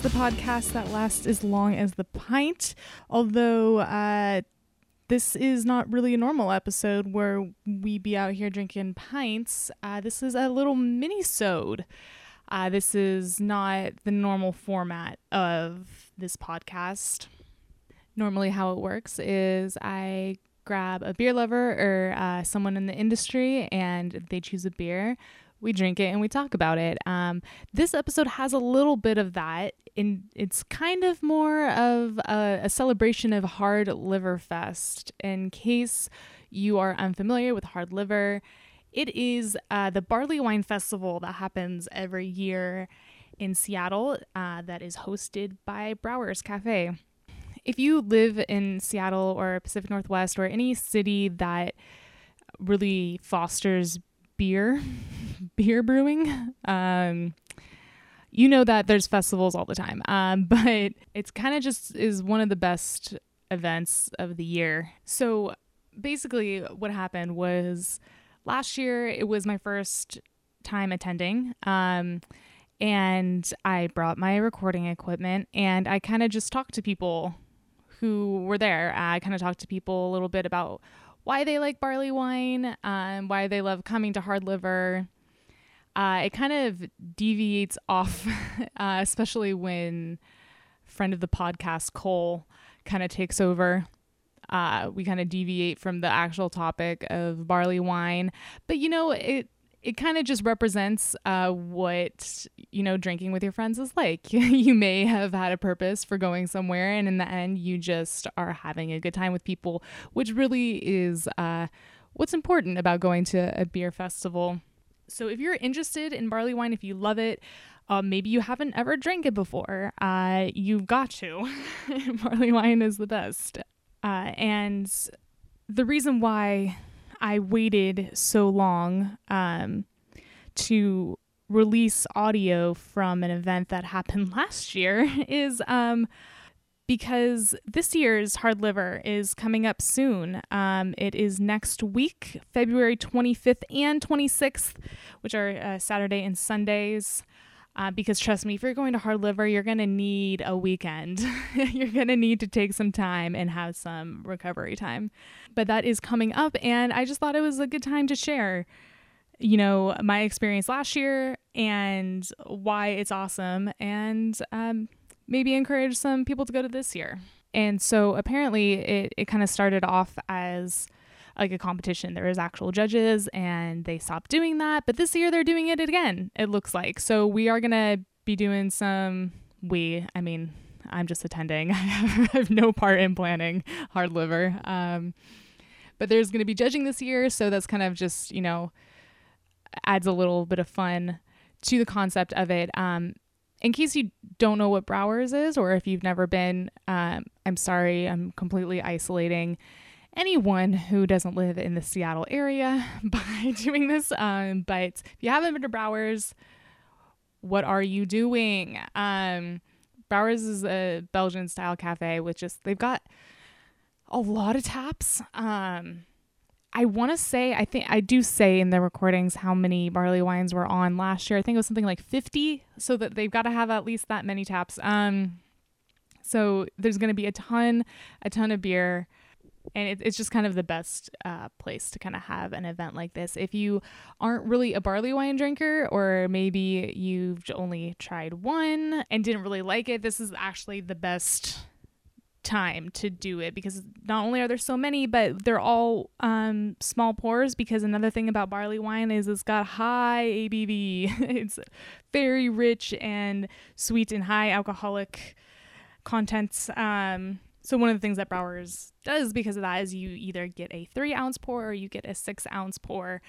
The podcast that lasts as long as the pint. Although uh, this is not really a normal episode where we be out here drinking pints. Uh, this is a little mini-sode. Uh, this is not the normal format of this podcast. Normally, how it works is I grab a beer lover or uh, someone in the industry and they choose a beer we drink it and we talk about it. Um, this episode has a little bit of that, and it's kind of more of a, a, celebration of Hard Liver Fest. In case you are unfamiliar with Hard Liver, it is uh, the barley wine festival that happens every year in Seattle uh, that is hosted by Brouwer's Cafe. If you live in Seattle or Pacific Northwest or any city that really fosters beer, beer brewing. Um, you know that there's festivals all the time, um, but it's kind of just is one of the best events of the year. So basically, what happened was last year it was my first time attending. Um, and I brought my recording equipment and I kind of just talked to people who were there. I kind of talked to people a little bit about why they like barley wine, um, why they love coming to hard liver. Uh, it kind of deviates off, uh, especially when friend of the podcast Coel kind of takes over. Uh, we kind of deviate from the actual topic of barley wine, but you know it it kind of just represents uh, what you know drinking with your friends is like. You may have had a purpose for going somewhere and in the end you just are having a good time with people which really is uh, what's important about going to a beer festival. So if you're interested in barley wine if you love it uh, maybe you haven't ever drank it before uh, you've got to. Barley wine is the best. Uh, and the reason why I waited so long um, to release audio from an event that happened last year is um, because this year's Hard Liver is coming up soon. Um, it is next week, February 25th and 26th, which are uh, Saturday and Sundays. Uh, because trust me, if you're going to hard liver, you're going to need a weekend. you're going to need to take some time and have some recovery time. But that is coming up, and I just thought it was a good time to share, you know, my experience last year and why it's awesome, and um, maybe encourage some people to go to this year. And so apparently, it, it kind of started off as like a competition. There was actual judges and they stopped doing that, but this year they're doing it again, it looks like. So we are going to be doing some we, I mean, I'm just attending. I have no part in planning hard liver. Um, but there's going to be judging this year, so that's kind of just, you know, adds a little bit of fun to the concept of it. Um, in case you don't know what Brouwer's is, or if you've never been, um, I'm sorry, I'm completely isolating anyone who doesn't live in the Seattle area by doing this. Um, but if you haven't been to Brouwer's, what are you doing? Um, Brouwer's is a Belgian style cafe with just, they've got a lot of taps. Um, I want to say, I think I do say in the recordings how many barley wines were on last year. I think it was something like 50, so that they've got to have at least that many taps. Um, so there's going to be a ton, a ton of beer and it, it's just kind of the best uh, place to kind of have an event like this. If you aren't really a barley wine drinker, or maybe you've only tried one and didn't really like it, this is actually the best time to do it because not only are there so many, but they're all um, small pours. Because another thing about barley wine is it's got high ABV, it's very rich and sweet and high alcoholic contents. Um, so one of the things that Brouwer's does because of that is you either get a three ounce pour or you get a six ounce pour,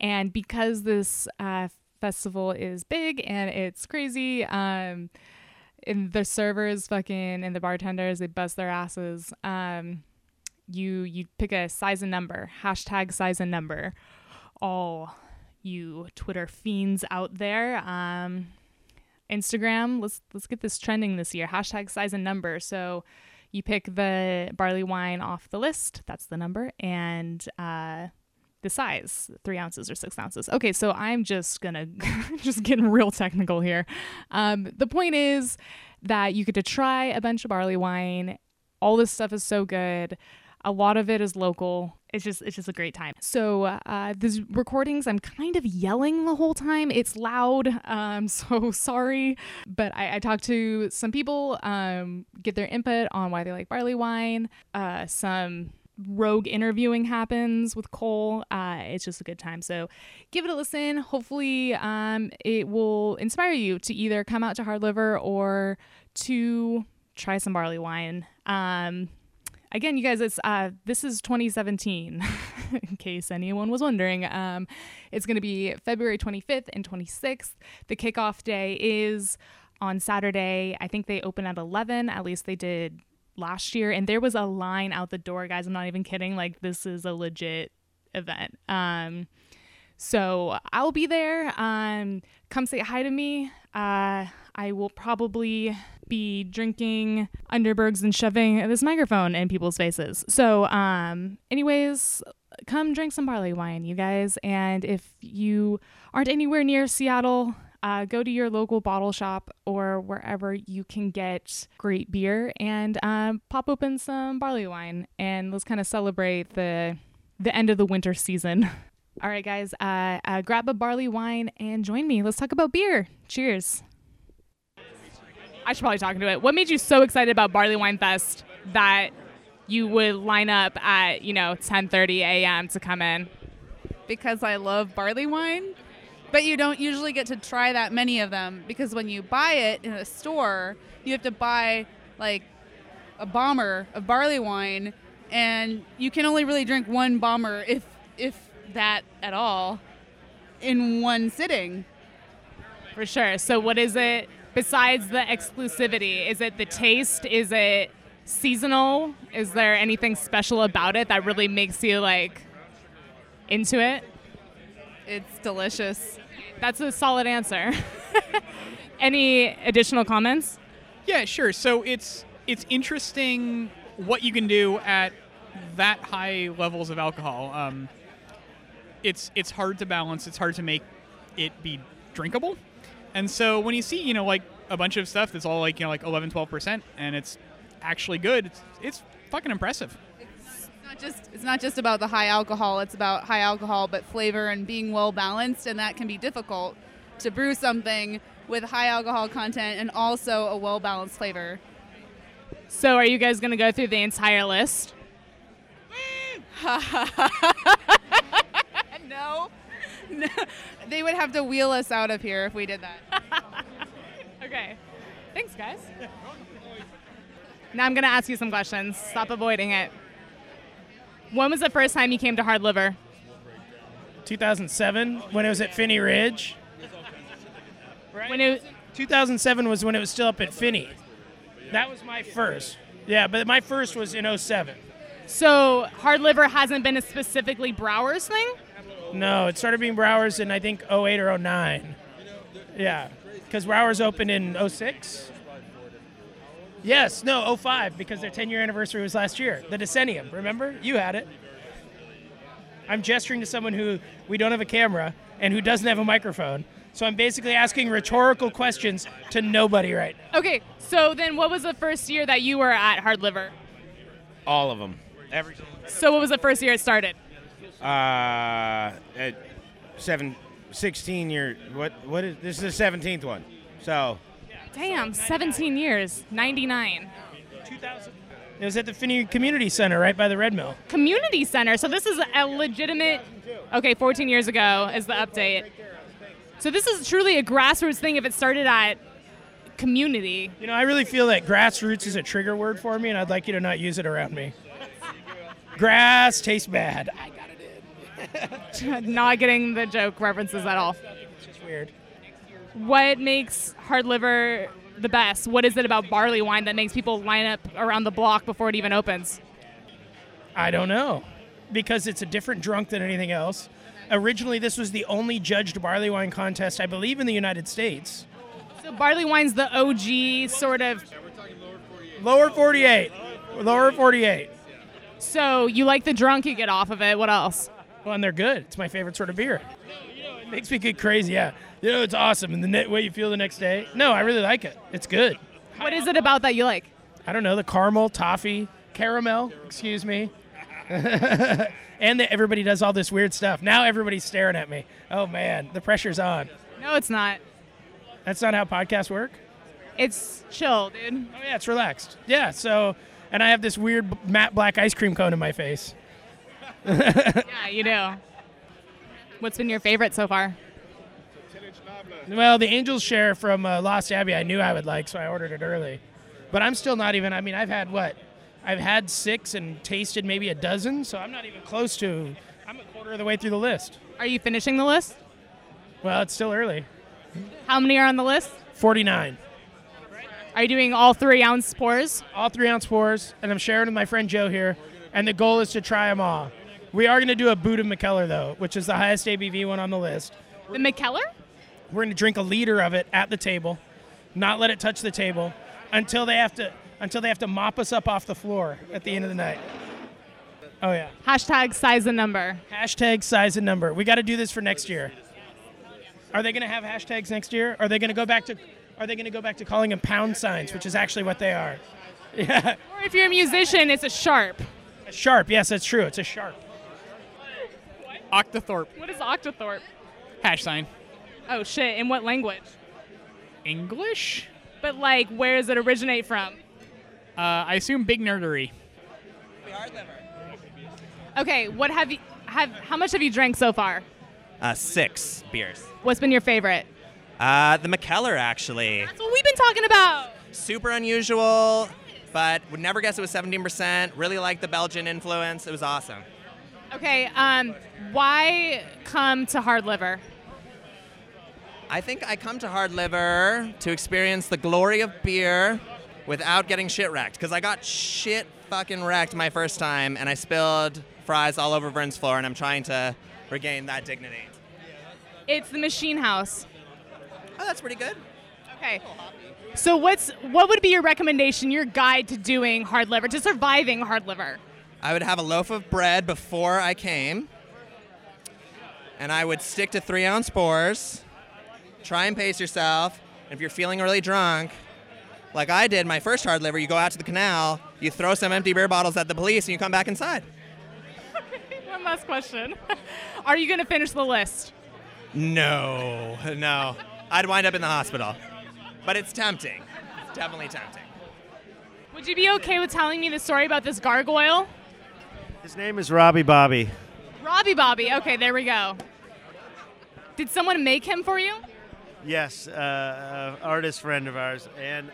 and because this uh, festival is big and it's crazy, um, and the servers fucking and the bartenders they bust their asses. Um, you you pick a size and number hashtag size and number, all you Twitter fiends out there. Um, Instagram, let's let's get this trending this year. Hashtag size and number. So you pick the barley wine off the list, that's the number, and uh, the size three ounces or six ounces. Okay so i'm just gonna just getting real technical here. Um, the point is that you get to try a bunch of barley wine. All this stuff is so good. A lot of it is local it's just it's just a great time so uh these recordings i'm kind of yelling the whole time it's loud um so sorry but i, I talked to some people um get their input on why they like barley wine uh some rogue interviewing happens with Coel. Uh, it's just a good time. So give it a listen. Hopefully, um, it will inspire you to either come out to Hard Liver or to try some barley wine. Um, again, you guys, it's uh, this is 2017. in case anyone was wondering, um, it's going to be February 25th and 26th. The kickoff day is on Saturday. I think they open at 11. At least they did last year and there was a line out the door guys i'm not even kidding like this is a legit event um so i'll be there um come say hi to me uh i will probably be drinking underbergs and shoving this microphone in people's faces so um anyways come drink some barley wine you guys and if you aren't anywhere near seattle uh, go to your local bottle shop or wherever you can get great beer and um, pop open some barley wine and let's kind of celebrate the the end of the winter season. All right, guys, uh, uh, grab a barley wine and join me. Let's talk about beer. Cheers. I should probably talk into it. What made you so excited about Barley Wine Fest that you would line up at you know 10:30 a.m. to come in? Because I love barley wine but you don't usually get to try that many of them because when you buy it in a store, you have to buy like a bomber of barley wine, and you can only really drink one bomber if if that at all in one sitting. For sure. So what is it besides the exclusivity? Is it the taste? Is it seasonal? Is there anything special about it that really makes you like into it? It's delicious. That's a solid answer. Any additional comments? Yeah, sure. So it's it's interesting what you can do at that high levels of alcohol. Um, it's it's hard to balance. It's hard to make it be drinkable. And so when you see, you know, like a bunch of stuff that's all like, you know, like 11, 12%, and it's actually good, it's, it's fucking impressive. It's not just it's not just about the high alcohol. It's about high alcohol, but flavor and being well balanced, and that can be difficult to brew something with high alcohol content and also a well balanced flavor. So, are you guys going to go through the entire list? no. No. They would have to wheel us out of here if we did that. okay. Thanks, guys. Now I'm going to ask you some questions. Stop avoiding it. When was the first time you came to Hard Liver? 2007 when it was at Phinney Ridge. Right? When it 2007 was when it was still up at Phinney. That was my first. Yeah, but my first was in 07. So Hard Liver hasn't been a specifically Brouwer's thing? No, it started being Brouwer's in I think 08 or 09. Yeah, because Brouwer's opened in 06. Yes, no, 05 because their 10 year anniversary was last year. The decennium, remember? You had it. I'm gesturing to someone who we don't have a camera and who doesn't have a microphone. So I'm basically asking rhetorical questions to nobody right now. Okay, so then what was the first year that you were at Hard Liver? All of them. Every. So what was the first year it started? Uh, at seven, 16 year. What? What is this? Is the 17th one. So. Damn, 17 years, 99. 2000. It was at the Phinney Community Center right by the Red Mill. Community Center. So this is a legitimate. Okay, 14 years ago is the update. So this is truly a grassroots thing if it started at community. You know, I really feel that grassroots is a trigger word for me, and I'd like you to not use it around me. Grass tastes bad. I got it in. not getting the joke references at all. It's just weird. What makes hard liver the best? What is it about barley wine that makes people line up around the block before it even opens? I don't know. Because it's a different drunk than anything else. Originally, this was the only judged barley wine contest, I believe, in the United States. So barley wine's the OG sort of. Lower 48. Lower 48. So you like the drunk you get off of it. What else? Well, and they're good. It's my favorite sort of beer. You know, It makes me get crazy. Yeah, you know, it's awesome. And the way you feel the next day. No, I really like it. It's good. What is it about that you like? I don't know the caramel, toffee, caramel. Excuse me. and that everybody does all this weird stuff. Now everybody's staring at me. Oh man, the pressure's on. No, it's not. That's not how podcasts work. It's chill, dude. Oh yeah, it's relaxed. Yeah. So, and I have this weird matte black ice cream cone in my face. Yeah, you do. What's been your favorite so far? Well, the Angels share from uh, Lost Abbey, I knew I would like, so I ordered it early. But I'm still not even. I mean, I've had what? I've had six and tasted maybe a dozen, so I'm not even close to. I'm a quarter of the way through the list. Are you finishing the list? Well, it's still early. How many are on the list? 49. Are you doing all three ounce pours? all three ounce pours, and I'm sharing with my friend Joe here. And the goal is to try them all. We are going to do a boot of McKellar though, which is the highest ABV one on the list. The McKellar? We're going to drink a liter of it at the table, not let it touch the table until they have to until they have to mop us up off the floor at the end of the night. Oh yeah. Hashtag size and number. Hashtag size and number. We got to do this for next year. Are they going to have hashtags next year? Are they going to go back to Are they going to go back to calling them pound signs, which is actually what they are? Yeah. Or if you're a musician, it's a sharp. A sharp. Yes, that's true. It's a sharp. Octothorpe What is Octothorpe? hash sign. Oh shit, in what language? English? But like, where does it originate from? Uh, I assume big nerdery. We are liver. Okay, what have you have? How much have you drank so far? Uh, six beers. What's been your favorite? Uh, the McKellar, actually. That's what we've been talking about. Super unusual, but would never guess it was 17%. Really liked the Belgian influence. It was awesome. Okay, um, why come to Hard Liver? I think I come to Hard Liver to experience the glory of beer without getting shit wrecked. Because I got shit fucking wrecked my first time, and I spilled fries all over Vern's floor, and I'm trying to regain that dignity. It's the Machine House. Oh, that's pretty good. Okay. So what's what would be your recommendation, your guide to doing hard liver, to surviving hard liver? I would have a loaf of bread before I came, and I would stick to three ounce pours. Try and pace yourself. And if you're feeling really drunk, like I did my first hard liver, you go out to the canal, you throw some empty beer bottles at the police, and you come back inside. One last question. Are you going to finish the list? No, no. I'd wind up in the hospital. But it's tempting. It's definitely tempting. Would you be okay with telling me the story about this gargoyle? His name is Robbie Bobby. Robbie Bobby. Okay, there we go. Did someone make him for you? Yes, uh, uh, artist friend of ours, and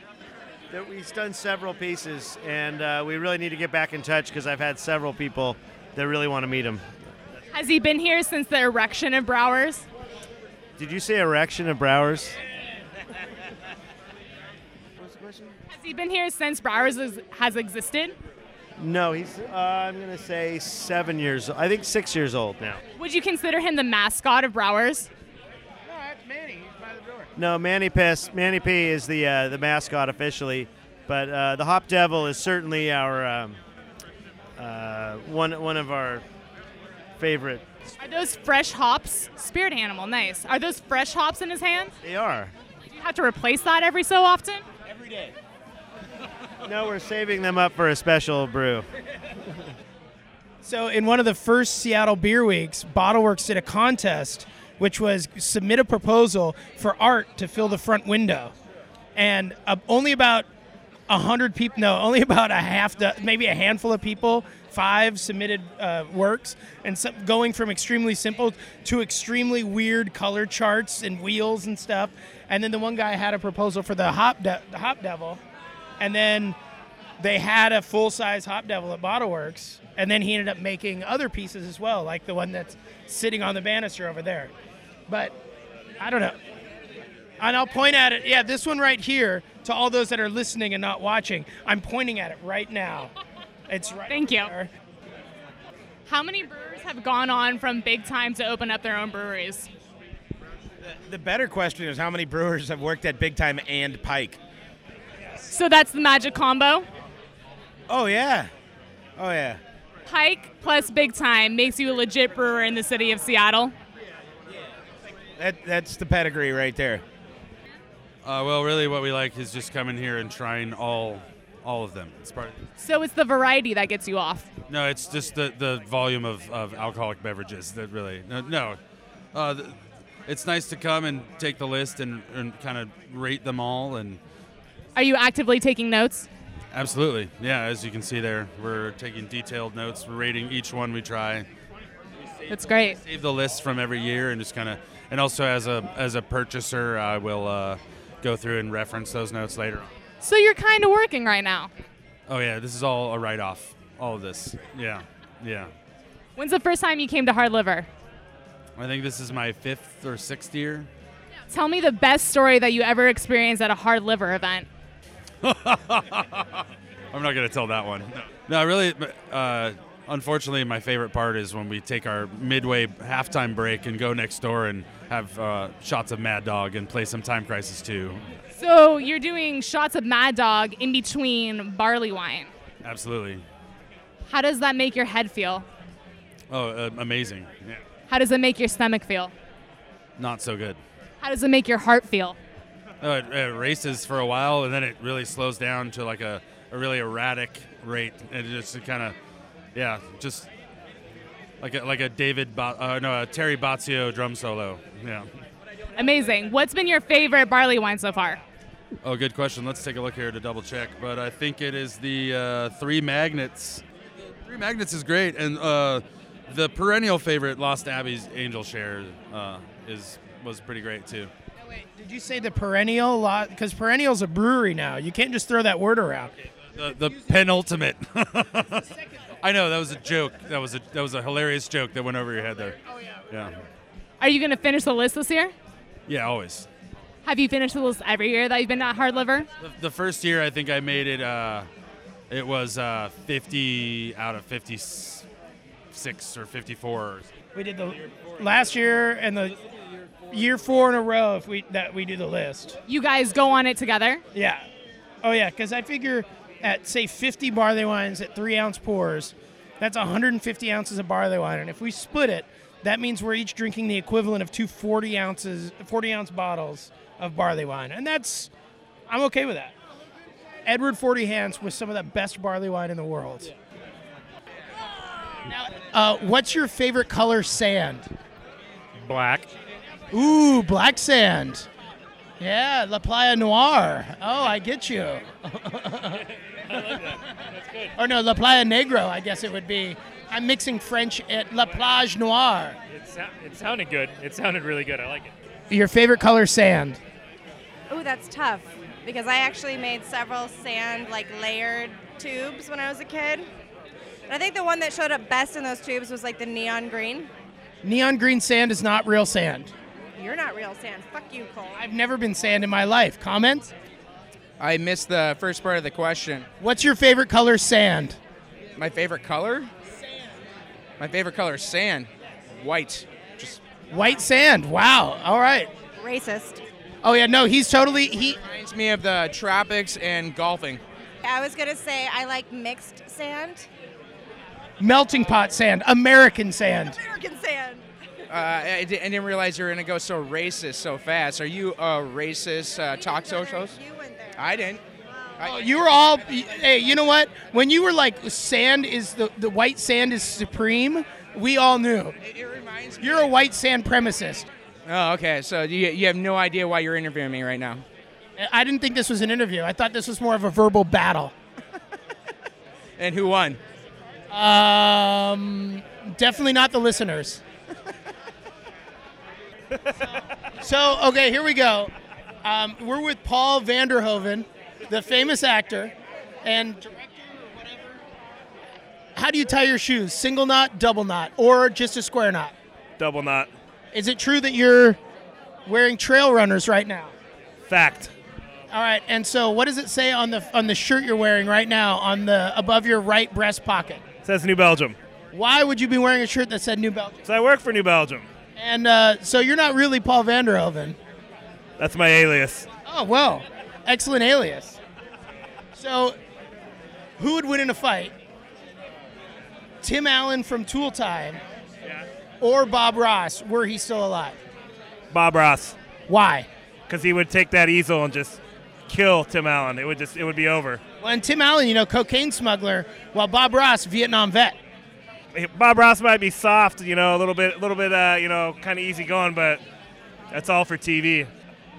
that we've done several pieces, and uh, we really need to get back in touch because I've had several people that really want to meet him. Has he been here since the erection of Brouwer's? Did you say erection of Brouwer's? What's the question? Has he been here since Brouwer's has existed? No, he's. Uh, I'm gonna say seven years. I think six years old now. Would you consider him the mascot of Brouwer's? No, that's Manny. He's by the door. No, Manny Piss. Manny P is the uh, the mascot officially, but uh, the Hop Devil is certainly our um, uh, one one of our favorite. Are those fresh hops? Spirit animal, nice. Are those fresh hops in his hands? They are. Do you have to replace that every so often? No, we're saving them up for a special brew. So, in one of the first Seattle Beer Weeks, BottleWorks did a contest, which was submit a proposal for art to fill the front window, and uh, only about a hundred people, no, only about a half, maybe a handful of people, five submitted uh, works, and going from extremely simple to extremely weird color charts and wheels and stuff. And then the one guy had a proposal for the hop, de- the hop devil, and then they had a full size Hop Devil at BottleWorks, and then he ended up making other pieces as well, like the one that's sitting on the banister over there. But I don't know. And I'll point at it. Yeah, this one right here. To all those that are listening and not watching, I'm pointing at it right now. It's right. Thank you. there. How many brewers have gone on from big time to open up their own breweries? The better question is how many brewers have worked at Big Time and Pike? So that's the magic combo. Oh yeah, oh yeah. Pike plus big time makes you a legit brewer in the city of Seattle. That that's the pedigree right there. Uh, well, really, what we like is just coming here and trying all, all of them. It's part. So it's the variety that gets you off. No, it's just the, the volume of, of alcoholic beverages that really. No, no. Uh, th- it's nice to come and take the list and, and kind of rate them all and. Are you actively taking notes? Absolutely, yeah. As you can see there, we're taking detailed notes. We're rating each one we try. That's great. Save the list from every year and just kind of, and also as a as a purchaser, I will uh, go through and reference those notes later on. So you're kind of working right now. Oh yeah, this is all a write-off. All of this. Yeah, yeah. When's the first time you came to Hard Liver? I think this is my fifth or sixth year. Tell me the best story that you ever experienced at a Hard Liver event. I'm not gonna tell that one. No, really. Uh, unfortunately, my favorite part is when we take our midway halftime break and go next door and have uh, shots of Mad Dog and play some Time Crisis 2. So you're doing shots of Mad Dog in between barley wine. Absolutely. How does that make your head feel? Oh, uh, amazing. Yeah. How does it make your stomach feel? Not so good. How does it make your heart feel? Oh, it, races for a while and then it really slows down to like a, a really erratic rate and it just kind of, yeah, just like a, like a David, Bo- uh, no, a Terry Bozzio drum solo. Yeah. Amazing. What's been your favorite barley wine so far? Oh, good question. Let's take a look here to double check. But I think it is the uh, Three Magnets. Three Magnets is great, and uh, the perennial favorite, Lost Abbey's Angel Share, uh, is was pretty great too. Did you say the perennial lot? Because perennial's a brewery now. You can't just throw that word around. The, the penultimate. I know that was a joke. That was a that was a hilarious joke that went over your head there. Oh yeah. Yeah. Are you going to finish the list this year? Yeah, always. Have you finished the list every year that you've been at Hard Liver? The, the first year, I think I made it. Uh, it was uh, 50 out of 56 or 54. We did the last year and the year four in a row if we that we do the list. You guys go on it together? Yeah. Oh yeah, because I figure at say 50 barley wines at three ounce pours, that's 150 ounces of barley wine, and if we split it, that means we're each drinking the equivalent of two 40 ounces, 40 ounce bottles of barley wine, and that's I'm okay with that. Edward Forty Hands was some of the best barley wine in the world. Now, uh, what's your favorite color sand? Black. Ooh, black sand. Yeah, La Playa Noir. Oh, I get you. Or no, La Playa Negro, I guess it would be. I'm mixing French at La Plage Noire. It, sou- it sounded good. It sounded really good. I like it. Your favorite color sand? Ooh, that's tough because I actually made several sand like layered tubes when I was a kid. And I think the one that showed up best in those tubes was like the neon green. Neon green sand is not real sand. You're not real sand. Fuck you, Coel. I've never been sand in my life. Comments? I missed the first part of the question. What's your favorite color sand? My favorite color? Sand. My favorite color is sand. White. Just White sand. Wow. All right. Racist. Oh yeah, no, he's totally he reminds me of the tropics and golfing. I was gonna say I like mixed sand. melting pot sand, American sand. American sand. Uh, I, di- I didn't realize you were gonna go so racist so fast. Are you a racist uh, talk show host? I didn't. Oh, you were all hey, you know what? When you were like sand is the the white sand is supreme, we all knew. It reminds me. You're a white sand premicist. Oh, okay. So you, you have no idea why you're interviewing me right now. I didn't think this was an interview. I thought this was more of a verbal battle. And who won? Um, definitely not the listeners. So, okay, here we go. Um, we're with Paul Vanderhoven, the famous actor and director or whatever. How do you tie your shoes? Single knot, double knot, or just a square knot? Double knot. Is it true that you're wearing trail runners right now? Fact. All right, and so what does it say on the on the shirt you're wearing right now on the above your right breast pocket? Says New Belgium. Why would you be wearing a shirt that said New Belgium? So I work for New Belgium. And uh, so you're not really Paul Vanderhoven. That's my alias. Oh well, excellent alias. So, who would win in a fight? Tim Allen from Tool Time or Bob Ross were he still alive? Bob Ross. Why? Because he would take that easel and just kill Tim Allen. It would just it would be over. Well, and Tim Allen, you know, cocaine smuggler, while Bob Ross, Vietnam vet. Bob Ross might be soft, you know, a little bit, a little bit, uh, you know, kind of easy going, but that's all for TV.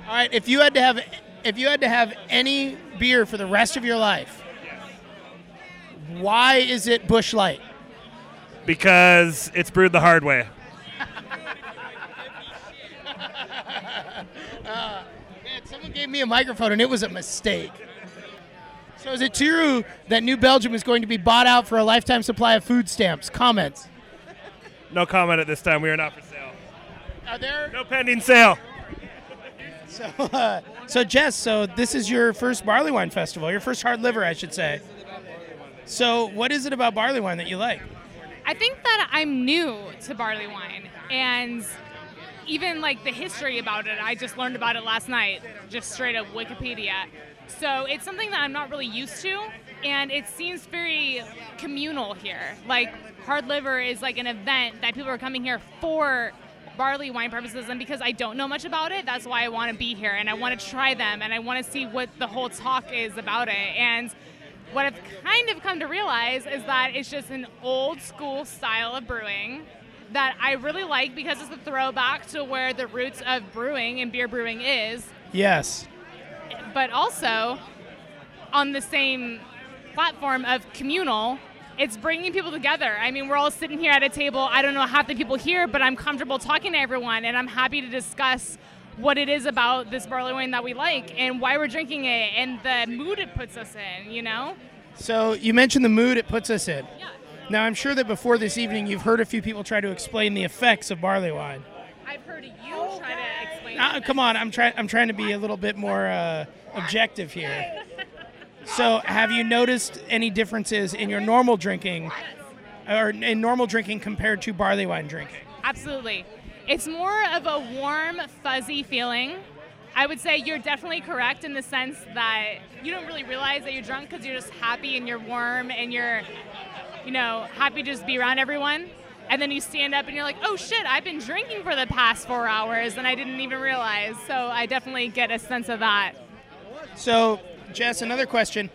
All right, if you had to have, if you had to have any beer for the rest of your life, why is it Busch Light? Because it's brewed the hard way. Uh, man, someone gave me a microphone and it was a mistake. So is it true that New Belgium is going to be bought out for a lifetime supply of food stamps? Comments. No comment at this time. We are not for sale. Are there no pending sale? So, uh, so Jess, so this is your first barley wine festival, your first hard liver, I should say. So, what is it about barley wine that you like? I think that I'm new to barley wine, and even like the history about it, I just learned about it last night, just straight up Wikipedia. So it's something that I'm not really used to, and it seems very communal here. Like hard liver is like an event that people are coming here for barley wine purposes, and because I don't know much about it, that's why I want to be here and I want to try them and I want to see what the whole talk is about it. And what I've kind of come to realize is that it's just an old school style of brewing that I really like because it's a throwback to where the roots of brewing and beer brewing is, Yes. But also on the same platform of communal. It's bringing people together. I mean, we're all sitting here at a table. I don't know half the people here, but I'm comfortable talking to everyone, and I'm happy to discuss what it is about this barley wine that we like and why we're drinking it and the mood it puts us in, you know? So you mentioned the mood it puts us in. Yeah. Now I'm sure that before this evening you've heard a few people try to explain the effects of barley wine. I've heard you try to explain Uh, come on, I'm trying. I'm trying to be a little bit more uh, objective here. So, have you noticed any differences in your normal drinking, or in normal drinking compared to barley wine drinking? Absolutely. It's more of a warm, fuzzy feeling. I would say you're definitely correct in the sense that you don't really realize that you're drunk because you're just happy and you're warm and you're, you know, happy to just be around everyone. And then you stand up and you're like, oh shit, I've been drinking for the past four hours and I didn't even realize. So I definitely get a sense of that. So, Jess, another question: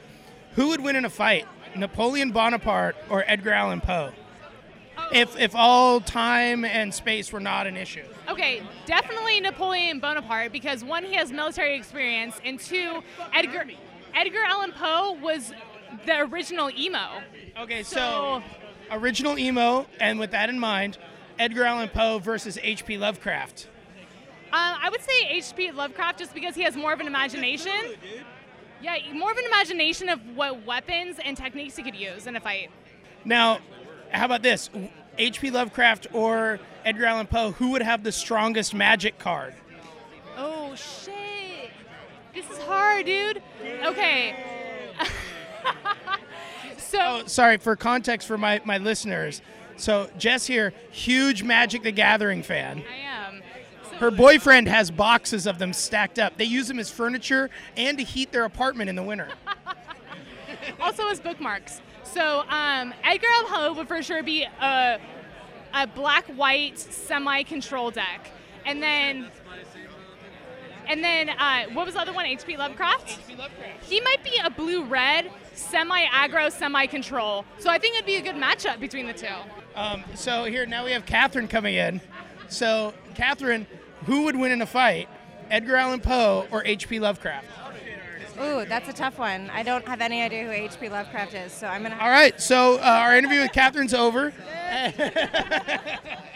Who would win in a fight, Napoleon Bonaparte or Edgar Allan Poe? Oh. If if all time and space were not an issue. Okay, definitely Napoleon Bonaparte because one, he has military experience, and two, Edgar Edgar Allan Poe was the original emo. Okay, so, original emo, and with that in mind, Edgar Allan Poe versus H.P. Lovecraft. Uh, I would say H.P. Lovecraft just because he has more of an imagination. Yeah, more of an imagination of what weapons and techniques he could use in a fight. Now, how about this? H.P. Lovecraft or Edgar Allan Poe, who would have the strongest magic card? Oh shit! This is hard, dude. Okay. so Oh, sorry, for context for my, my listeners. So, Jess here, huge Magic the Gathering fan. I am. Her boyfriend has boxes of them stacked up. They use them as furniture and to heat their apartment in the winter. also as bookmarks. So um, Edgar Allan Poe would for sure be a, a black-white semi-control deck, and then and then uh, what was the other one? H.P. Lovecraft. H.P. Lovecraft. He might be a blue-red semi-aggro, semi-control. So I think it'd be a good matchup between the two. Um, so, here, now we have Catherine coming in. So, Catherine, who would win in a fight, Edgar Allan Poe or H.P. Lovecraft? Ooh, that's a tough one. I don't have any idea who H.P. Lovecraft is, so I'm gonna. All right, so uh, our interview with Catherine's over.